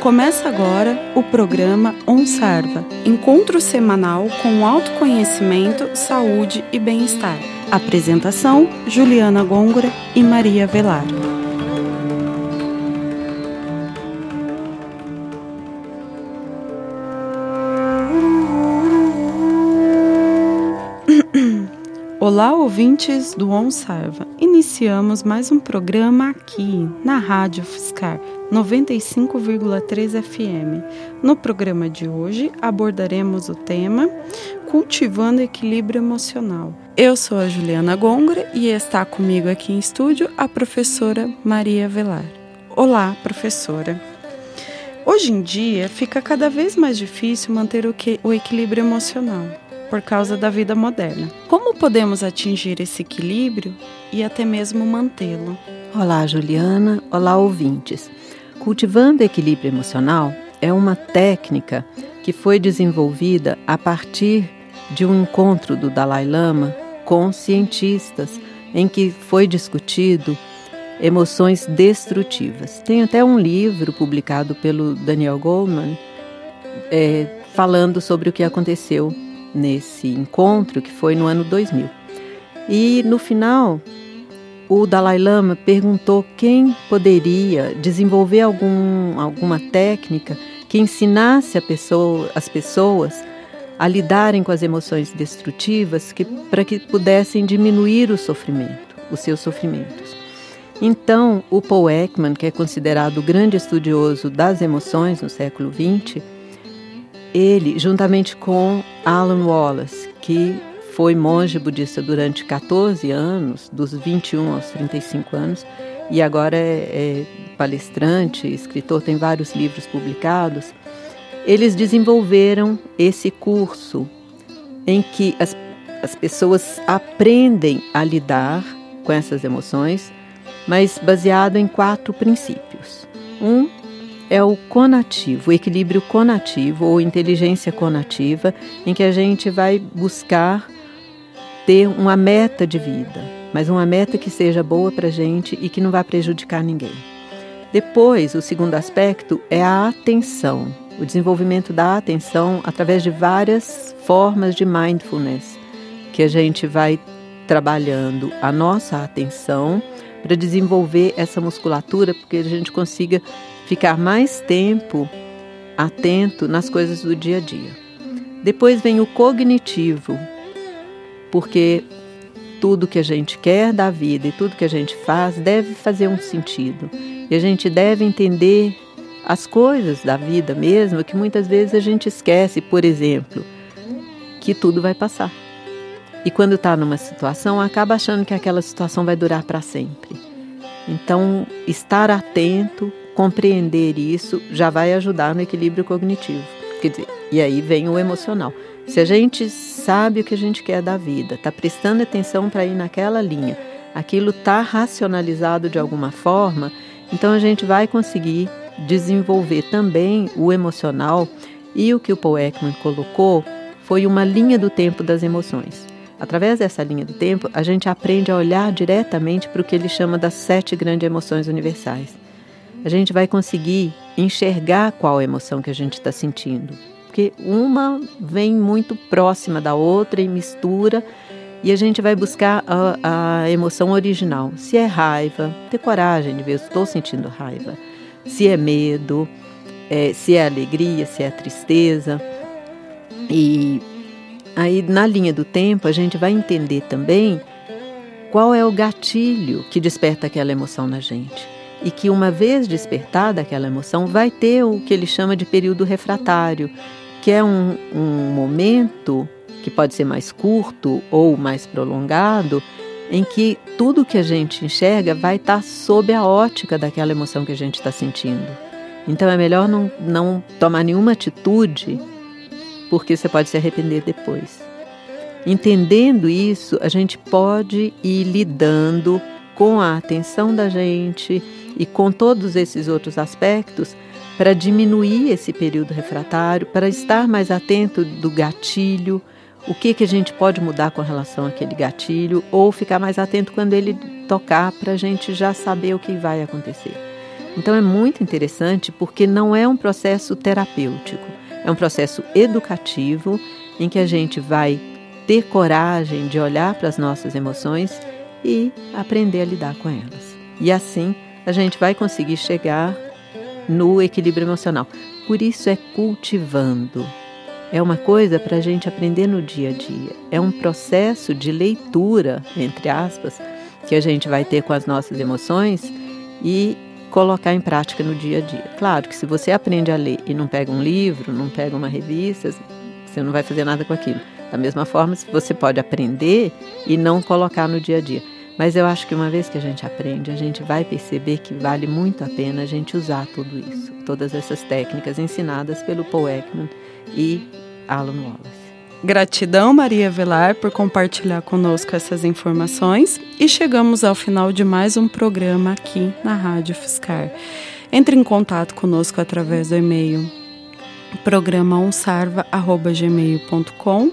Começa agora o programa OnSarva, encontro semanal com autoconhecimento, saúde e bem-estar. Apresentação: Juliana Gôngora e Maria Velar. Olá, ouvintes do OnSarva. Iniciamos mais um programa aqui na Rádio Fiscar 95,3 FM. No programa de hoje abordaremos o tema Cultivando Equilíbrio Emocional. Eu sou a Juliana Gongora e está comigo aqui em estúdio a professora Maria Velar. Olá, professora. Hoje em dia fica cada vez mais difícil manter o, que, o equilíbrio emocional por causa da vida moderna. Como podemos atingir esse equilíbrio e até mesmo mantê-lo? Olá, Juliana. Olá, ouvintes. Cultivando equilíbrio emocional é uma técnica que foi desenvolvida a partir de um encontro do Dalai Lama com cientistas em que foi discutido emoções destrutivas. Tem até um livro publicado pelo Daniel Goleman é, falando sobre o que aconteceu nesse encontro, que foi no ano 2000. E no final, o Dalai Lama perguntou quem poderia desenvolver algum, alguma técnica que ensinasse pessoa, as pessoas a lidarem com as emoções destrutivas que, para que pudessem diminuir o sofrimento, os seus sofrimentos. Então, o Paul Ekman, que é considerado o grande estudioso das emoções no século XX, ele, juntamente com Alan Wallace, que foi monge budista durante 14 anos, dos 21 aos 35 anos, e agora é, é palestrante, escritor, tem vários livros publicados. Eles desenvolveram esse curso em que as, as pessoas aprendem a lidar com essas emoções, mas baseado em quatro princípios. Um é o conativo, o equilíbrio conativo ou inteligência conativa, em que a gente vai buscar ter uma meta de vida, mas uma meta que seja boa para a gente e que não vá prejudicar ninguém. Depois, o segundo aspecto é a atenção, o desenvolvimento da atenção através de várias formas de mindfulness, que a gente vai trabalhando a nossa atenção para desenvolver essa musculatura, porque a gente consiga ficar mais tempo atento nas coisas do dia a dia. Depois vem o cognitivo, porque tudo que a gente quer da vida e tudo que a gente faz deve fazer um sentido. E a gente deve entender as coisas da vida mesmo, que muitas vezes a gente esquece, por exemplo, que tudo vai passar. E quando está numa situação, acaba achando que aquela situação vai durar para sempre. Então, estar atento compreender isso já vai ajudar no equilíbrio cognitivo. Quer dizer, e aí vem o emocional. Se a gente sabe o que a gente quer da vida, está prestando atenção para ir naquela linha, aquilo está racionalizado de alguma forma, então a gente vai conseguir desenvolver também o emocional. E o que o Paul Ekman colocou foi uma linha do tempo das emoções. Através dessa linha do tempo, a gente aprende a olhar diretamente para o que ele chama das sete grandes emoções universais a gente vai conseguir enxergar qual emoção que a gente está sentindo. Porque uma vem muito próxima da outra e mistura, e a gente vai buscar a, a emoção original. Se é raiva, ter coragem de ver, estou sentindo raiva. Se é medo, é, se é alegria, se é tristeza. E aí, na linha do tempo, a gente vai entender também qual é o gatilho que desperta aquela emoção na gente e que, uma vez despertada aquela emoção, vai ter o que ele chama de período refratário, que é um, um momento que pode ser mais curto ou mais prolongado, em que tudo que a gente enxerga vai estar sob a ótica daquela emoção que a gente está sentindo. Então é melhor não, não tomar nenhuma atitude, porque você pode se arrepender depois. Entendendo isso, a gente pode ir lidando com a atenção da gente e com todos esses outros aspectos para diminuir esse período refratário, para estar mais atento do gatilho, o que, que a gente pode mudar com relação àquele gatilho, ou ficar mais atento quando ele tocar, para a gente já saber o que vai acontecer. Então é muito interessante porque não é um processo terapêutico, é um processo educativo em que a gente vai ter coragem de olhar para as nossas emoções e aprender a lidar com elas. E assim a gente vai conseguir chegar no equilíbrio emocional. Por isso é cultivando. É uma coisa para a gente aprender no dia a dia. É um processo de leitura, entre aspas, que a gente vai ter com as nossas emoções e colocar em prática no dia a dia. Claro que se você aprende a ler e não pega um livro, não pega uma revista, você não vai fazer nada com aquilo. Da mesma forma, você pode aprender e não colocar no dia a dia. Mas eu acho que uma vez que a gente aprende, a gente vai perceber que vale muito a pena a gente usar tudo isso, todas essas técnicas ensinadas pelo Paul Ekman e Alan Wallace. Gratidão, Maria Velar, por compartilhar conosco essas informações e chegamos ao final de mais um programa aqui na Rádio Fiscar. Entre em contato conosco através do e-mail programaonsarva.gmail.com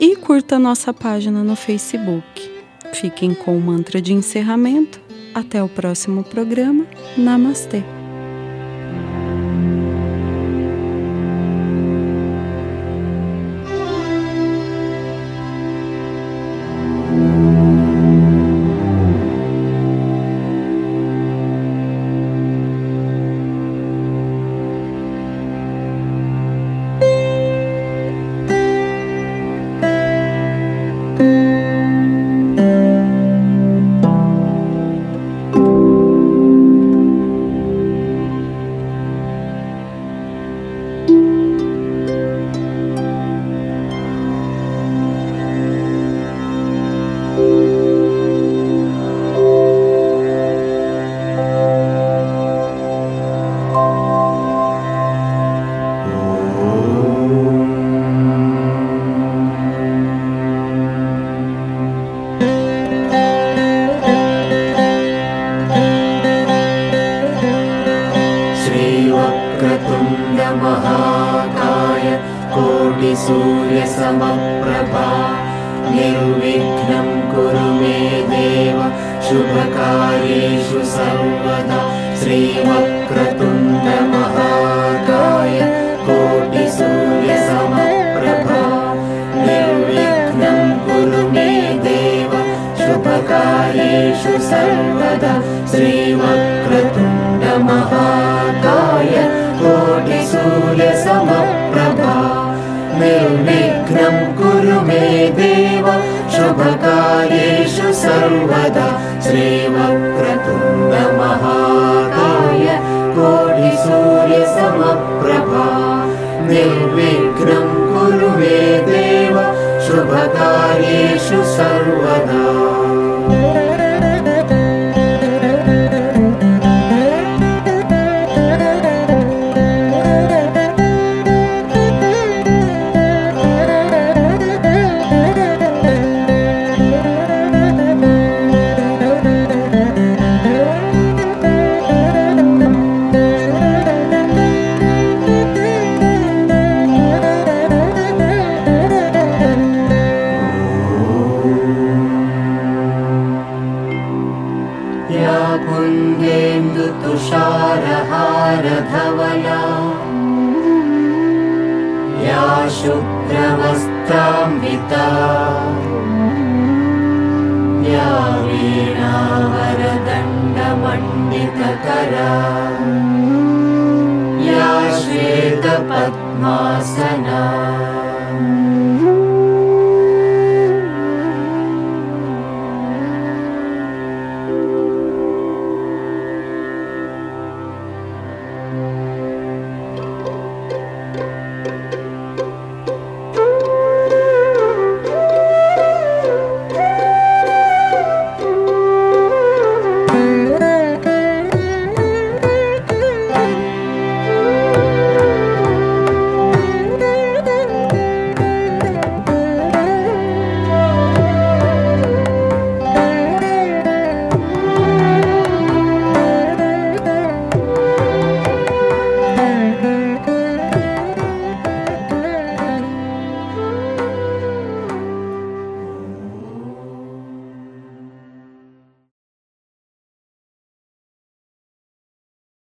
e curta nossa página no Facebook. Fiquem com o mantra de encerramento. Até o próximo programa. Namastê. कोटिसूर्यसमप्रभा निर्विघ्नं कुरु मे देव शुभकार्येषु सर्वदा श्रीवक्रतुण्डमहाकाय कोटिसूर्यसमप्रभा निर्विघ्नं कुरु मे देव शुभकार्येषु सर्वदा श्रीवक्रतुण्डमहाकाय शुभकार्येषु सर्वदा हार हार धवया या शुद्रवस्ताम्बिता या वीणावरदण्डमण्डितकरा। या श्वेतपद्मासना।